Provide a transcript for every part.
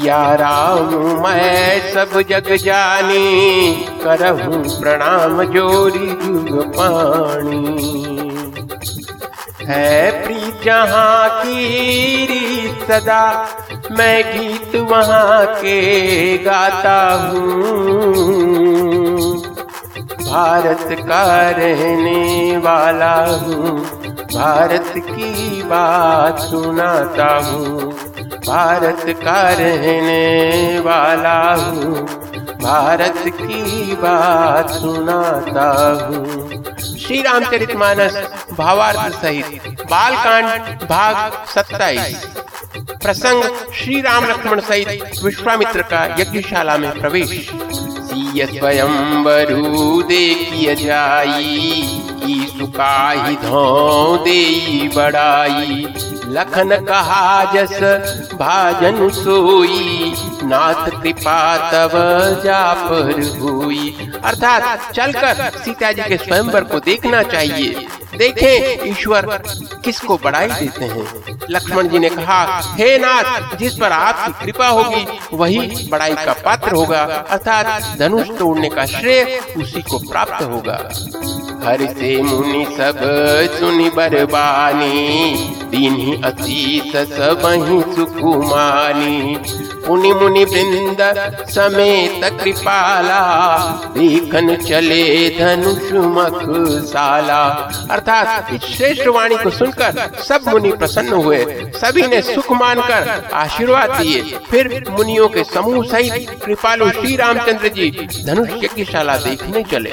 सिया राम, मैं सब जग जानी, करहूँ प्रणाम जोरी जुग पानी। है प्री जहाँ की सदा, मैं गीत वहाँ के गाता हूँ। भारत का रहने वाला हूँ, भारत की बात सुनाता हूँ। भारत का रहने वाला हूँ। भारत की बात सुनाता हूँ। श्री रामचरित मानस, भावार्थ सहित, बालकांड, भाग सत्ताईस। प्रसंग श्री राम लक्ष्मण सहित विश्वामित्र का यज्ञशाला में प्रवेश। स्वयं वरु देखिय जाई सुकाही धो दे बड़ाई। लखन कहा जस भाजन सोई, नाथ कृपा तब जापर हुई। अर्थात चलकर सीता जी के स्वयंवर को देखना चाहिए। देखें, ईश्वर किसको बढ़ाई देते हैं। लक्ष्मण जी ने कहा, हे नाथ, जिस पर आपकी कृपा होगी, वही बड़ाई का पात्र होगा, अर्थात धनुष तोड़ने का श्रेय उसी को प्राप्त होगा। हर से मुनि सब सुनि बरबानी। दीन अतीत सब ही सुकुमानी। मुनि मुनि वृंद समेत कृपाला। देखन चले धनुष साला। अर्थात श्रेष्ठ वाणी को सुनकर सब मुनि प्रसन्न हुए। सभी ने सुख मानकर आशीर्वाद दिए। फिर मुनियों के समूह सहित कृपालु श्री रामचंद्र जी धनुष यज्ञशाला देखने चले।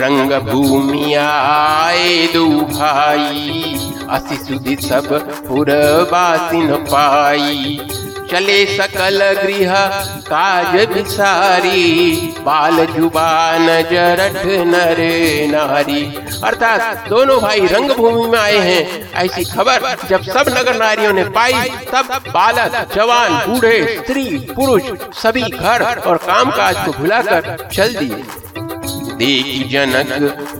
रंग भूमि आए दो भाई। असी सुधि सब पुरवासिन पाई। चले सकल गृह काज विसारी। बाल ज़ुबान जरठ नर नारी। अर्थात दोनों भाई रंग भूमि में आए हैं। ऐसी खबर जब सब नगर नारियों ने पाई, तब बालक, जवान, बूढ़े, स्त्री, पुरुष, सभी घर और काम काज को भुलाकर चल दिए। देखी जनक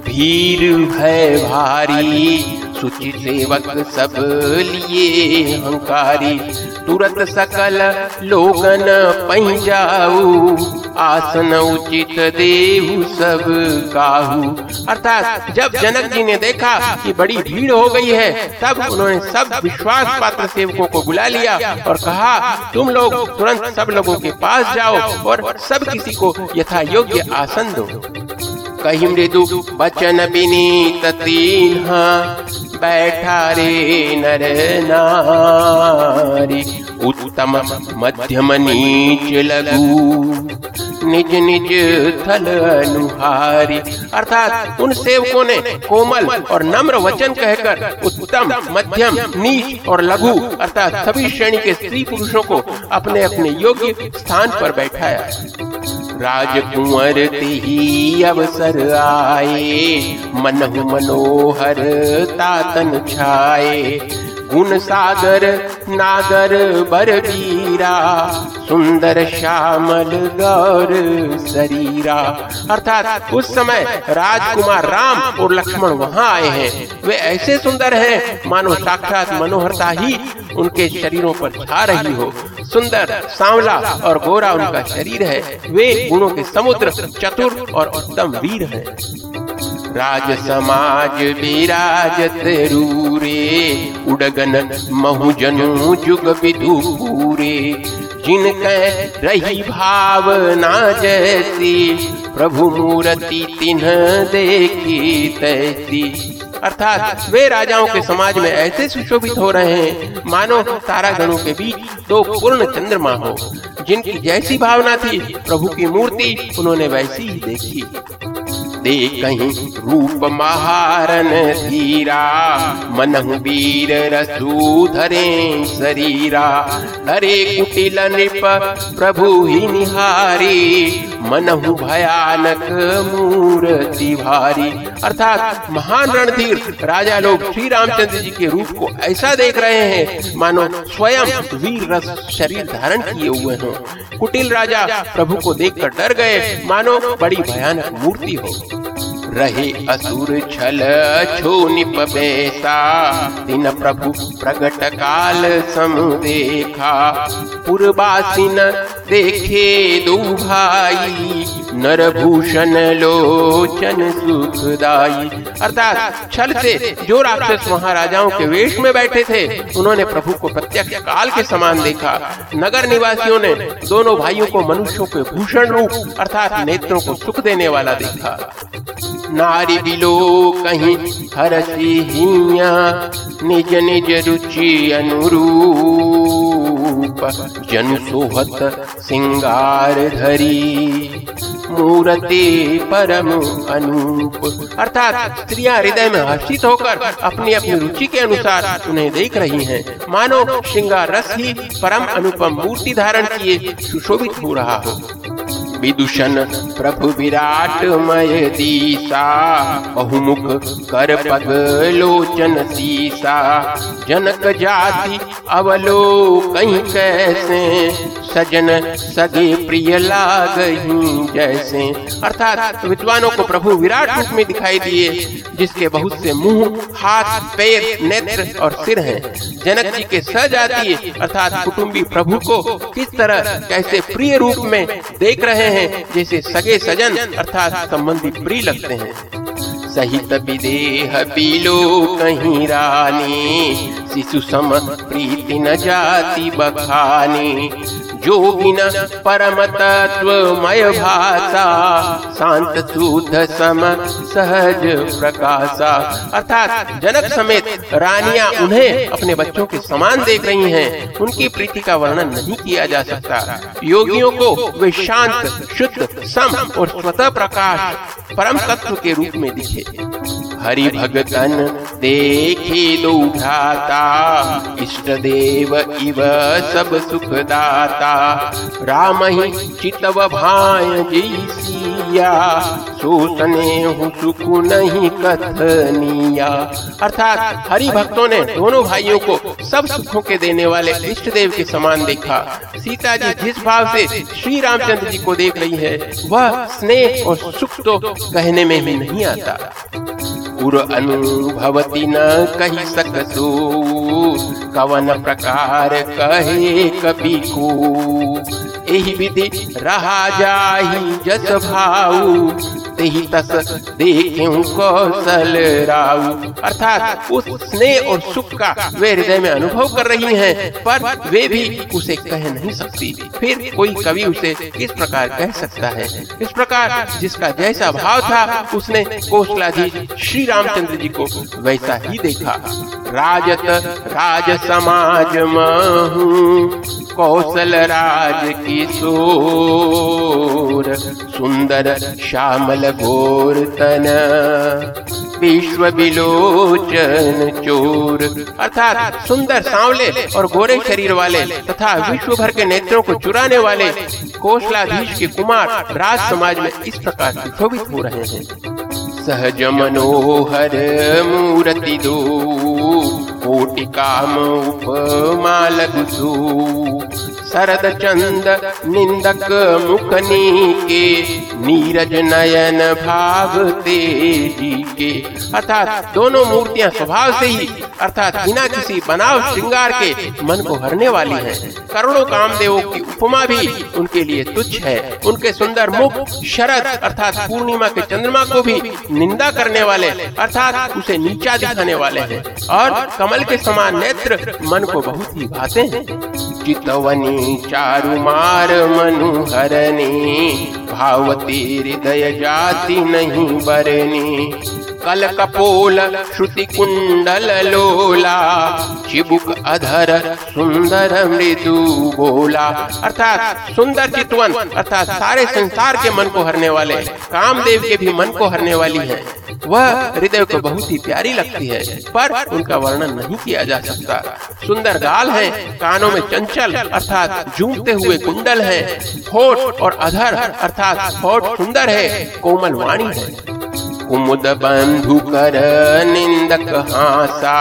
भीड़ है भारी, सुचि सेवक सब लिए हंकारी। तुरंत सकल लोगन पही जाऊ आसन उचित देहु सब काहू। अर्थात जब जनक जी ने देखा कि बड़ी भीड़ हो गई है, तब उन्होंने सब विश्वास पात्र सेवकों को बुला लिया और कहा, तुम लोग तुरंत सब लोगों के पास जाओ और सब किसी को यथा योग्य आसन दो। कही मृदु बचन विनीत तीन बैठा रे नर नारी। उत्तम मध्यम नीच लघु, निज निज थल अनुहारी। अर्थात उन सेवकों ने कोमल और नम्र वचन कहकर उत्तम मध्यम नीच और लघु, अर्थात सभी श्रेणी के स्त्री पुरुषों को अपने अपने योग्य स्थान पर बैठाया। राजकुंवर ही अवसर आए मनहु मनोहर तातन छाए। गुण सागर नागर बरबीरा, सुंदर श्यामल गौर शरीरा। अर्थात उस समय राजकुमार राम और लक्ष्मण वहाँ आए हैं। वे ऐसे सुंदर हैं, मानो साक्षात मनोहरता ही उनके शरीरों पर छा रही हो। सुंदर, सांवला और गोरा उनका शरीर है। वे गुणों के समुद्र, चतुर और उत्तम वीर हैं। राज समाज विराजत रूरे उड़गन महुजनु जुग विदु पूरे जिनके रही भावना जैसी, प्रभु मूर्ति तिन्ह देखी तैसी। अर्थात वे राजाओं के समाज में ऐसे सुशोभित हो रहे हैं, मानो तारा गणों के बीच दो पूर्ण चंद्रमा हो। जिनकी जैसी भावना थी, प्रभु की मूर्ति उन्होंने वैसी ही देखी। दे कहीं रूप महारन धीरा मन वीर रसू धरे शरीरा हरे कुटिल नृप प्रभु ही निहारी, मनहु भयानक मूर्ति भारी। अर्थात महान रणधीर राजा लोग श्री रामचंद्र जी के रूप को ऐसा देख रहे हैं, मानो स्वयं वीर रस शरीर धारण किए हुए हों। कुटिल राजा प्रभु को देखकर डर गए, मानो बड़ी भयानक मूर्ति हो। रहे असुर छल, छो निप बेसा दिन प्रभु प्रगट काल सम देखा। पुरबासिन देखे दो भाई, नरभूषण लोचन सुखदाई। अर्थात छल से जो राक्षस महाराजाओं के वेश में बैठे थे, उन्होंने प्रभु को प्रत्यक्ष काल के समान देखा। नगर निवासियों ने दोनों भाइयों को मनुष्यों के भूषण रूप, अर्थात नेत्रों को सुख देने वाला देखा। नारी बिलो कहीं हरसी हिया निज निज रुचि अनुरूप, जन सोहत सिंगार धरी। मूर्ति परम अनूप। अर्थात स्त्रियाँ हृदय में हर्षित होकर अपनी अपनी रुचि के अनुसार उन्हें देख रही हैं। मानो श्रृंगार रस ही परम अनुपम मूर्ति धारण किए, सुशोभित हो रहा हो। विदुषण प्रभु विराट मय दीसा, बहुमुख कर पग लोचन सीसा जनक जाति अवलो कहीं कैसे, सजन सगे प्रिय लाग जैसे। अर्थात विद्वानों को प्रभु विराट रूप में दिखाई दिए, जिसके बहुत से मुँह, हाथ, पैर, नेत्र और सिर हैं। जनक जी के सजातीय, अर्थात कुटुंबी प्रभु को किस तरह, कैसे प्रिय रूप में देख रहे हैं जैसे सगे सजन अर्थात संबंधी प्रिय लगते हैं। सहित विदेह पीलो कहीं रानी। शिशु सम प्रीति न जाति बखानी। जोगिन परम तत्वमय भाषा। शांत शुद्ध सम सहज प्रकाशा। अर्थात जनक समेत रानियाँ उन्हें अपने बच्चों के समान देख रही हैं। उनकी प्रीति का वर्णन नहीं किया जा सकता। योगियों को वे शांत, शुद्ध, सम और स्वतः प्रकाश परम तत्व के रूप में दिखे। へへ。हरि भगतन, देखे दो भ्राता, इष्ट देव इव सब सुखदाता। राम ही चितव भाय जैसिया सोचने हूँ सुख नहीं कथनिया। अर्थात हरि भक्तों ने दोनों भाइयों को सब सुखों के देने वाले इष्ट देव के समान देखा। सीता जी जिस भाव से श्री रामचंद्र जी को देख रही है, वह स्नेह और सुख तो कहने में भी नहीं आता। पुर अनुभवती न कही सकतो। कवन प्रकार कहे कवि को। यही विधि रहा जाही जस भाऊ। ही तस देखें कौशल राऊ अर्थात उस स्नेह और सुख का वे हृदय में अनुभव कर रही हैं, पर वे भी उसे कह नहीं सकती। फिर कोई कवि उसे किस प्रकार कह सकता है? इस प्रकार जिसका जैसा भाव था, उसने कौशलाधीश श्री रामचंद्र जी को वैसा ही देखा। राजत राज समाज महू, कौशल राज किशोर सुंदर श्यामल घोर तन विश्व विलोचन चोर, अर्थात सुंदर सांवले और गोरे शरीर वाले तथा विश्व भर के नेत्रों को चुराने वाले कौशलाधीश के कुमार राज समाज में इस प्रकार सुशोभित हो रहे हैं। सहज मनोहर मूर्ति दो काम उपमा लघु। शरद चंद निंदक मुखनी के नीरज नयन भाव तेज़ी के। अर्थात दोनों मूर्तियाँ स्वभाव से ही अर्थात बिना किसी बनाव श्रृंगार के मन को हरने वाली है। करोड़ों कामदेवों की उपमा भी उनके लिए तुच्छ है। उनके सुंदर मुख, शरद अर्थात पूर्णिमा के चंद्रमा को भी निंदा करने वाले, अर्थात उसे नीचा दिखाने वाले हैं। और कमल के समान नेत्र मन को बहुत ही भाते हैं। चितवनी चारु मार मनु हरनी भावती हृदय जाति नहीं बरनी। कल कपोल श्रुति कुंडल लोला, चिबुक अधर सुंदर मृदु बोला। अर्थात सुंदर चितवन, अर्थात सारे संसार के मन को हरने वाले कामदेव के भी मन को हरने वाली है। वह हृदय को बहुत ही प्यारी लगती है। पर उनका वर्णन नहीं किया जा सकता। सुंदर गाल है, कानों में चंचल, अर्थात झूमते हुए कुंडल है। होठ और अधर, अर्थात होठ सुंदर है, कोमल वाणी है। कुमुद बंधु कर निंदक हासा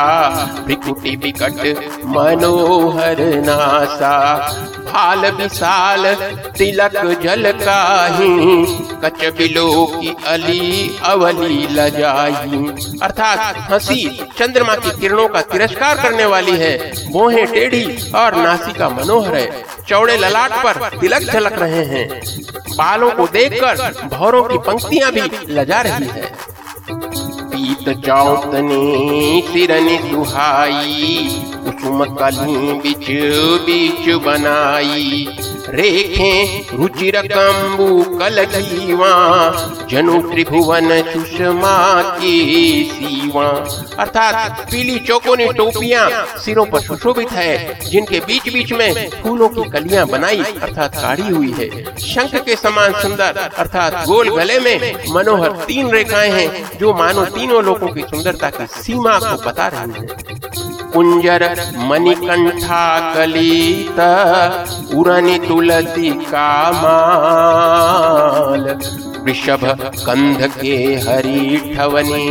भ्रिकुटी विकट मनोहर नासा। फाल विशाल तिलक जल काही, कच बिलो की अली अवली लजाई अर्थात हँसी चंद्रमा की किरणों का तिरस्कार करने वाली है, मोहे टेढ़ी और नासिका मनोहर है। चौड़े ललाट पर तिलक झलक रहे हैं। बालों को देखकर भौरों की पंक्तियाँ भी लजा रही है। पीत सुहाई, कुसुम कली बिच बीच बनाई। रेखे कल जीवा जनु त्रिभुवन सुषमा की सीवा। अर्थात पीली चौकोनी टोपियाँ सिरों पर सुशोभित है, जिनके बीच बीच में फूलों की कलियाँ बनाई अर्थात काढ़ी हुई है। शंख के समान सुंदर, अर्थात गोल गले में मनोहर तीन रेखाएँ हैं, जो मानो तीनों लोगों की सुंदरता की सीमा को बता रही है। कुंजर मणिकंठा कलित उड़नी तुलसी का माल। वृषभ कंध के हरी ठवनी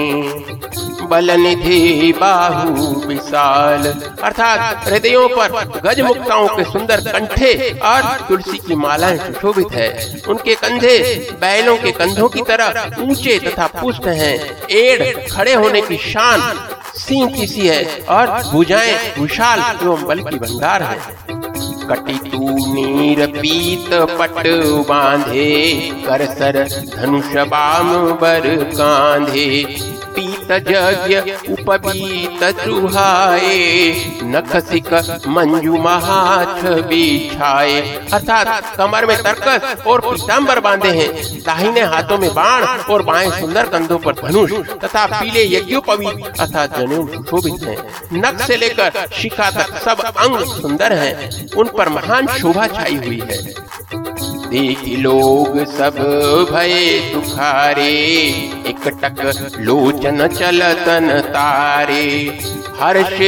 बल निधि बाहु विशाल। अर्थात हृदयों पर गज मुक्ताओं के सुंदर कंठे और तुलसी की मालाएँ सुशोभित है। उनके कंधे बैलों के कंधों की तरह ऊँचे तथा पुष्ट हैं। एड़ खड़े होने की शान सिंह किसी है और भुजाएँ विशाल एवं बल की भंडार है। कटी तू नीर पीत पट बांधे, कर सर धनुष बाम बर कांधे। पीत यज्ञ उपबीत चुहाए, नखसिक मंजू महाछ बिछाए। अर्थात कमर में तरकस और पीताम्बर बांधे हैं। दाहिने हाथों में बाण और बाएँ सुंदर कंधों पर धनुष तथा पीले यज्ञोपवीत अर्थात जनेऊ सुशोभित हैं। नख से लेकर शिखा तक सब अंग सुंदर हैं। उन पर महान शोभा छाई हुई है। देखी लोग सब भय सुखारे एकटक लोचन चलतन तारे। हर्ष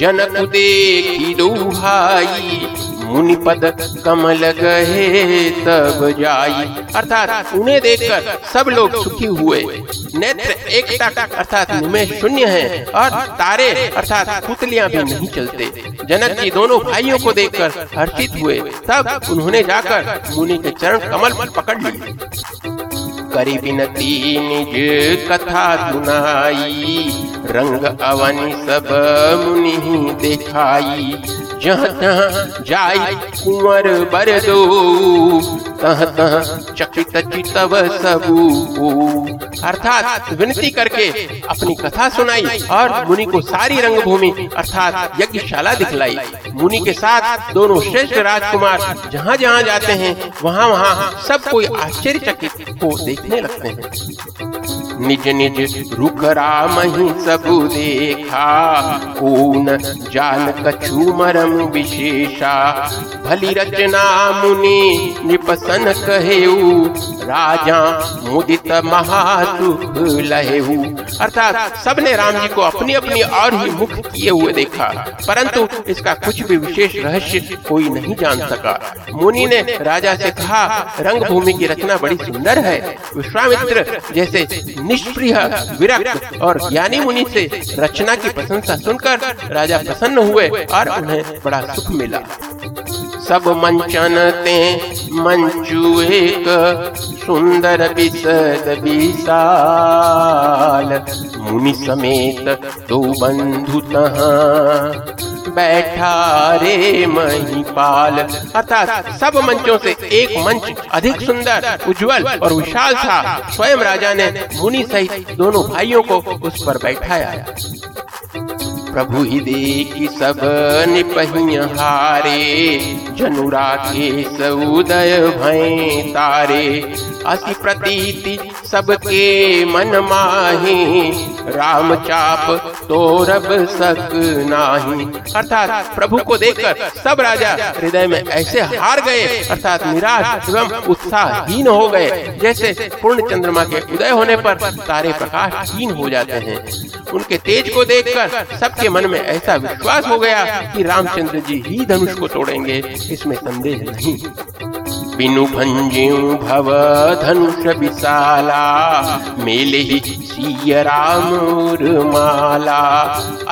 जनक देखी दुहाई मुनि पद कमल गहे, तब जाई। अर्थात उन्हें देखकर सब लोग सुखी हुए। नेत्र एक अर्थात में शून्य है और तारे, अर्थात पुतलियाँ भी नहीं चलते। जनक जी दोनों भाइयों को देखकर हर्षित हुए। तब उन्होंने जाकर मुनि के चरण कमल पकड़ लिए। करी बिनती निज कथा सुनाई। रंग अवनि सब मुनि दिखाई। जहाँ तहाँ जाई कुंवर बर दो तह तह चकित चितव सबू अर्थात विनती करके अपनी कथा सुनाई और मुनि को सारी रंगभूमि अर्थात यज्ञशाला दिखलाई मुनि के साथ दोनों श्रेष्ठ राजकुमार जहाँ जहाँ जाते हैं वहाँ वहाँ सब कोई आश्चर्यचकित को देखने लगते हैं निज निज रुख राम ही सब देखा ऊन जान कछु मरम विशेषा भली रचना मुनि निपसन कहेऊ, राजा मुदित महासुख लहेऊ। अर्थात सबने राम जी को अपनी अपनी और ही मुख किए हुए देखा, परंतु इसका कुछ भी विशेष रहस्य कोई नहीं जान सका। मुनि ने राजा से कहा रंग भूमि की रचना बड़ी सुंदर है। विश्वामित्र जैसे निष्प्रिय, विरक्त और ज्ञानी मुनि से रचना की प्रशंसा सुनकर राजा प्रसन्न हुए और उन्हें बड़ा सुख मिला। सब मंचन ते मंचू एक सुंदर विशद विशाल। मुनि समेत दो बंधु बैठा रे महिपाल। अर्थात सब मंचों से एक मंच अधिक सुंदर, उज्जवल और विशाल था। स्वयं राजा ने मुनि सहित दोनों भाइयों को उस पर बैठाया। प्रभु ही देखी सब निपहिहारे जनुरा के सऊदय भय तारे। असी प्रतीति सबके मन माही। राम चाप तो रब सक नाही। अर्थात प्रभु को देखकर सब राजा हृदय में ऐसे हार गए। अर्थात निराश एवं उत्साहहीन हो गए। जैसे पूर्ण चंद्रमा के उदय होने पर तारे प्रकाशहीन हो जाते हैं। उनके तेज को देखकर सबके मन में ऐसा विश्वास हो गया कि रामचंद्र जी ही धनुष को तोड़ेंगे। इसमें संदेह नहीं। भंज्यू भव धनुष विशाला मेले ही सिय राम माला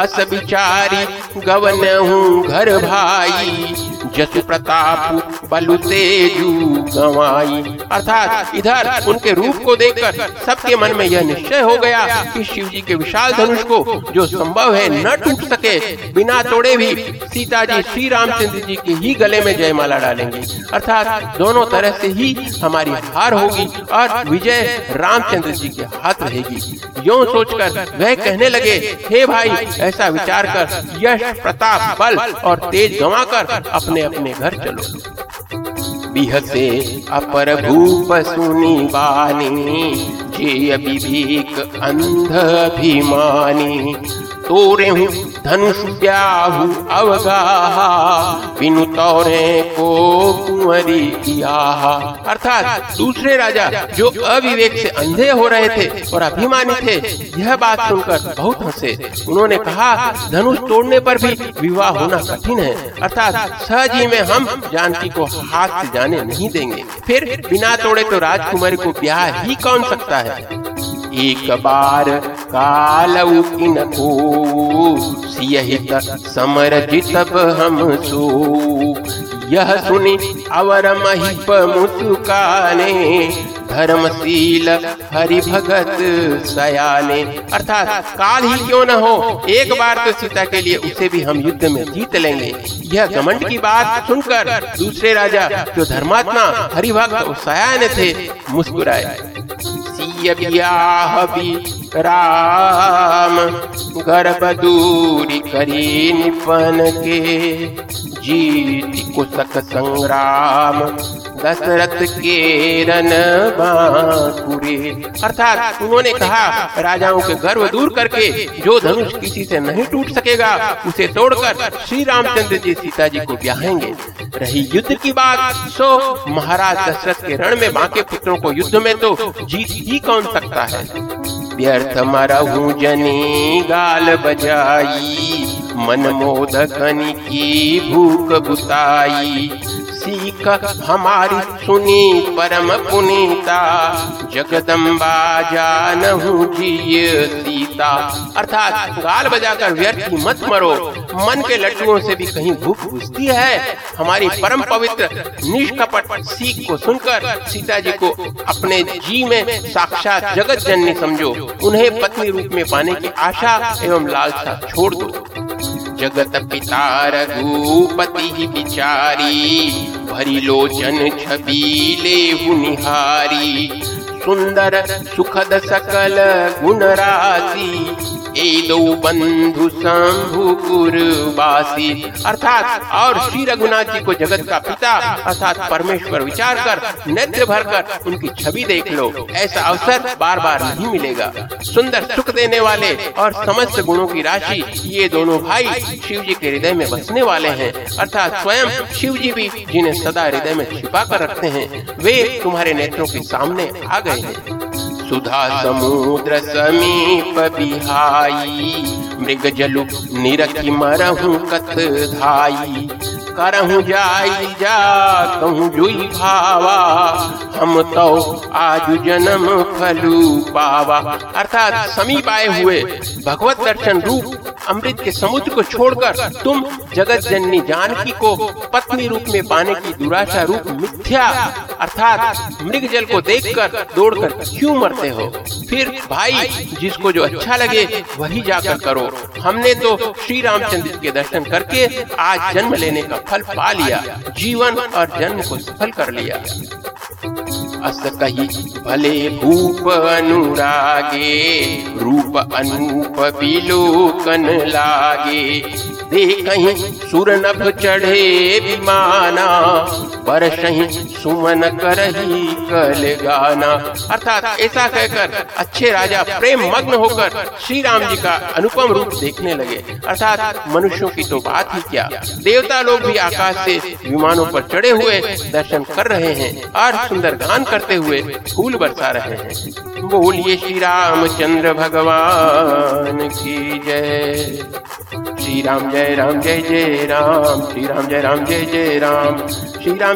अस विचारी गवन हूँ घर भाई जस प्रताप बलु तेजू गवाई। अर्थात इधर उनके रूप को देखकर सबके मन में यह निश्चय हो गया कि शिव जी के विशाल धनुष को जो संभव है न टूट सके, बिना तोड़े भी सीता जी श्री रामचंद्र जी के ही गले में जयमाला डालेंगे। अर्थात दोनों तरह से ही हमारी हार होगी और विजय रामचंद्र जी के हाथ रहेगी। यो सोचकर वह कहने लगे, हे भाई, ऐसा विचार कर, यश, प्रताप, बल और तेज गंवाकर अपने अपने घर चलो। बिहसे अपर भूप सुनी बानी जे अंध अभिमानी तोरे धनुष ब्याहु अवगाहा बिनु तौरे को कुंवरी किया अर्थात दूसरे राजा जो अविवेक से अंधे हो रहे थे और अभिमानी थे, यह बात सुनकर बहुत हंसे। उन्होंने कहा, धनुष तोड़ने पर भी विवाह होना कठिन है। अर्थात सहज में हम जानकी को हाथ से जाने नहीं देंगे। फिर बिना तोड़े तो राजकुमारी को ब्याह ही कौन सकता है? एक बार कालऊ किन को सियहित समर जितब हम सो यह सुनी अवर महिप मुस्काने धर्मशील हरि भगत सयाने। अर्थात काल ही क्यों न हो, एक बार तो सीता के लिए उसे भी हम युद्ध में जीत लेंगे। यह घमंड की बात सुनकर दूसरे राजा, जो धर्मात्मा, हरिभक्त सयाने थे, मुस्कुराए। ब्याह राम गर्भ दूरी करी निपन के जीत कुशक संग्राम। दशरथ के रन बांकुरे अर्थात उन्होंने कहा, राजाओं के गर्व दूर करके जो धनुष किसी से नहीं टूट सकेगा, उसे तोड़कर श्री रामचंद्र जी सीता जी को ब्याहेंगे। रही युद्ध की बात, सो महाराज दशरथ के रण में बांके पुत्रों को युद्ध में तो जीत ही कौन सकता है? व्यर्थ मरहू जनी गाल बजाई। मन मोदकनी की भूख बुताई सीख हमारी सुनी परम पुनीता। जगदम्बा जानहू सीता। अर्थात गाल बजाकर व्यर्थ मत मरो। मन के लड्डुओं से भी कहीं भूख बुझती है। हमारी परम पवित्र निष्कपट सीख को सुनकर सीता जी को अपने जी में साक्षात जगत जननी समझो। उन्हें पत्नी रूप में पाने की आशा एवं लालसा छोड़ दो। जगत पिता रघुपति बिचारी भरी लोचन छबीले निहारी। सुंदर सुखद सकल गुण राशि दो बंधु शंभुपुरवासी अर्थात, और श्री रघुनाथ जी को जगत का पिता, अर्थात परमेश्वर विचार कर नेत्र भर कर, उनकी छवि देख लो। ऐसा अवसर बार बार नहीं मिलेगा। सुंदर सुख देने वाले और समस्त गुणों की राशि ये दोनों भाई शिव जी के हृदय में बसने वाले हैं। अर्थात स्वयं शिव जी भी जिन्हें सदा हृदय में छिपा कर रखते हैं, वे तुम्हारे नेत्रों के सामने आ गए हैं। सुधा समुद्र समीप बिहाई। मृग जलु निरखी मरहू कत धाई। करहू जाई जा, कहूँ जुई भावा। हम तो आज जन्म फलू पावा। अर्थात समीप आए हुए भगवत दर्शन रूप अमृत के समुद्र को छोड़कर तुम जगत जननी जानकी को पत्नी रूप में पाने की दुराशा रूप मिथ्या अर्थात मृग जल को देखकर, दौड़कर क्यों मरते हो? फिर भाई, जिसको जो अच्छा लगे, वही जाकर करो। हमने तो श्री रामचंद्र के दर्शन करके आज जन्म लेने का फल पा लिया। जीवन और जन्म को सफल कर लिया। अस कही, भले भूप अनुरागे, रूप अनूप बिलोकन लागे। दे सुर नभ चढ़े विमाना बरसही सुमन करही, कल गाना। अर्थात ऐसा कहकर अच्छे राजा प्रेम मग्न होकर श्री राम जी का अनुपम रूप देखने लगे। अर्थात मनुष्यों की तो बात ही क्या? देवता लोग भी आकाश से विमानों पर चढ़े हुए दर्शन कर रहे हैं, और सुंदर गान करते हुए फूल बरसा रहे हैं। बोलिए श्री राम चंद्र भगवान की जय। श्री राम जय राम जय जय राम श्री राम जय राम जय जय राम। श्री राम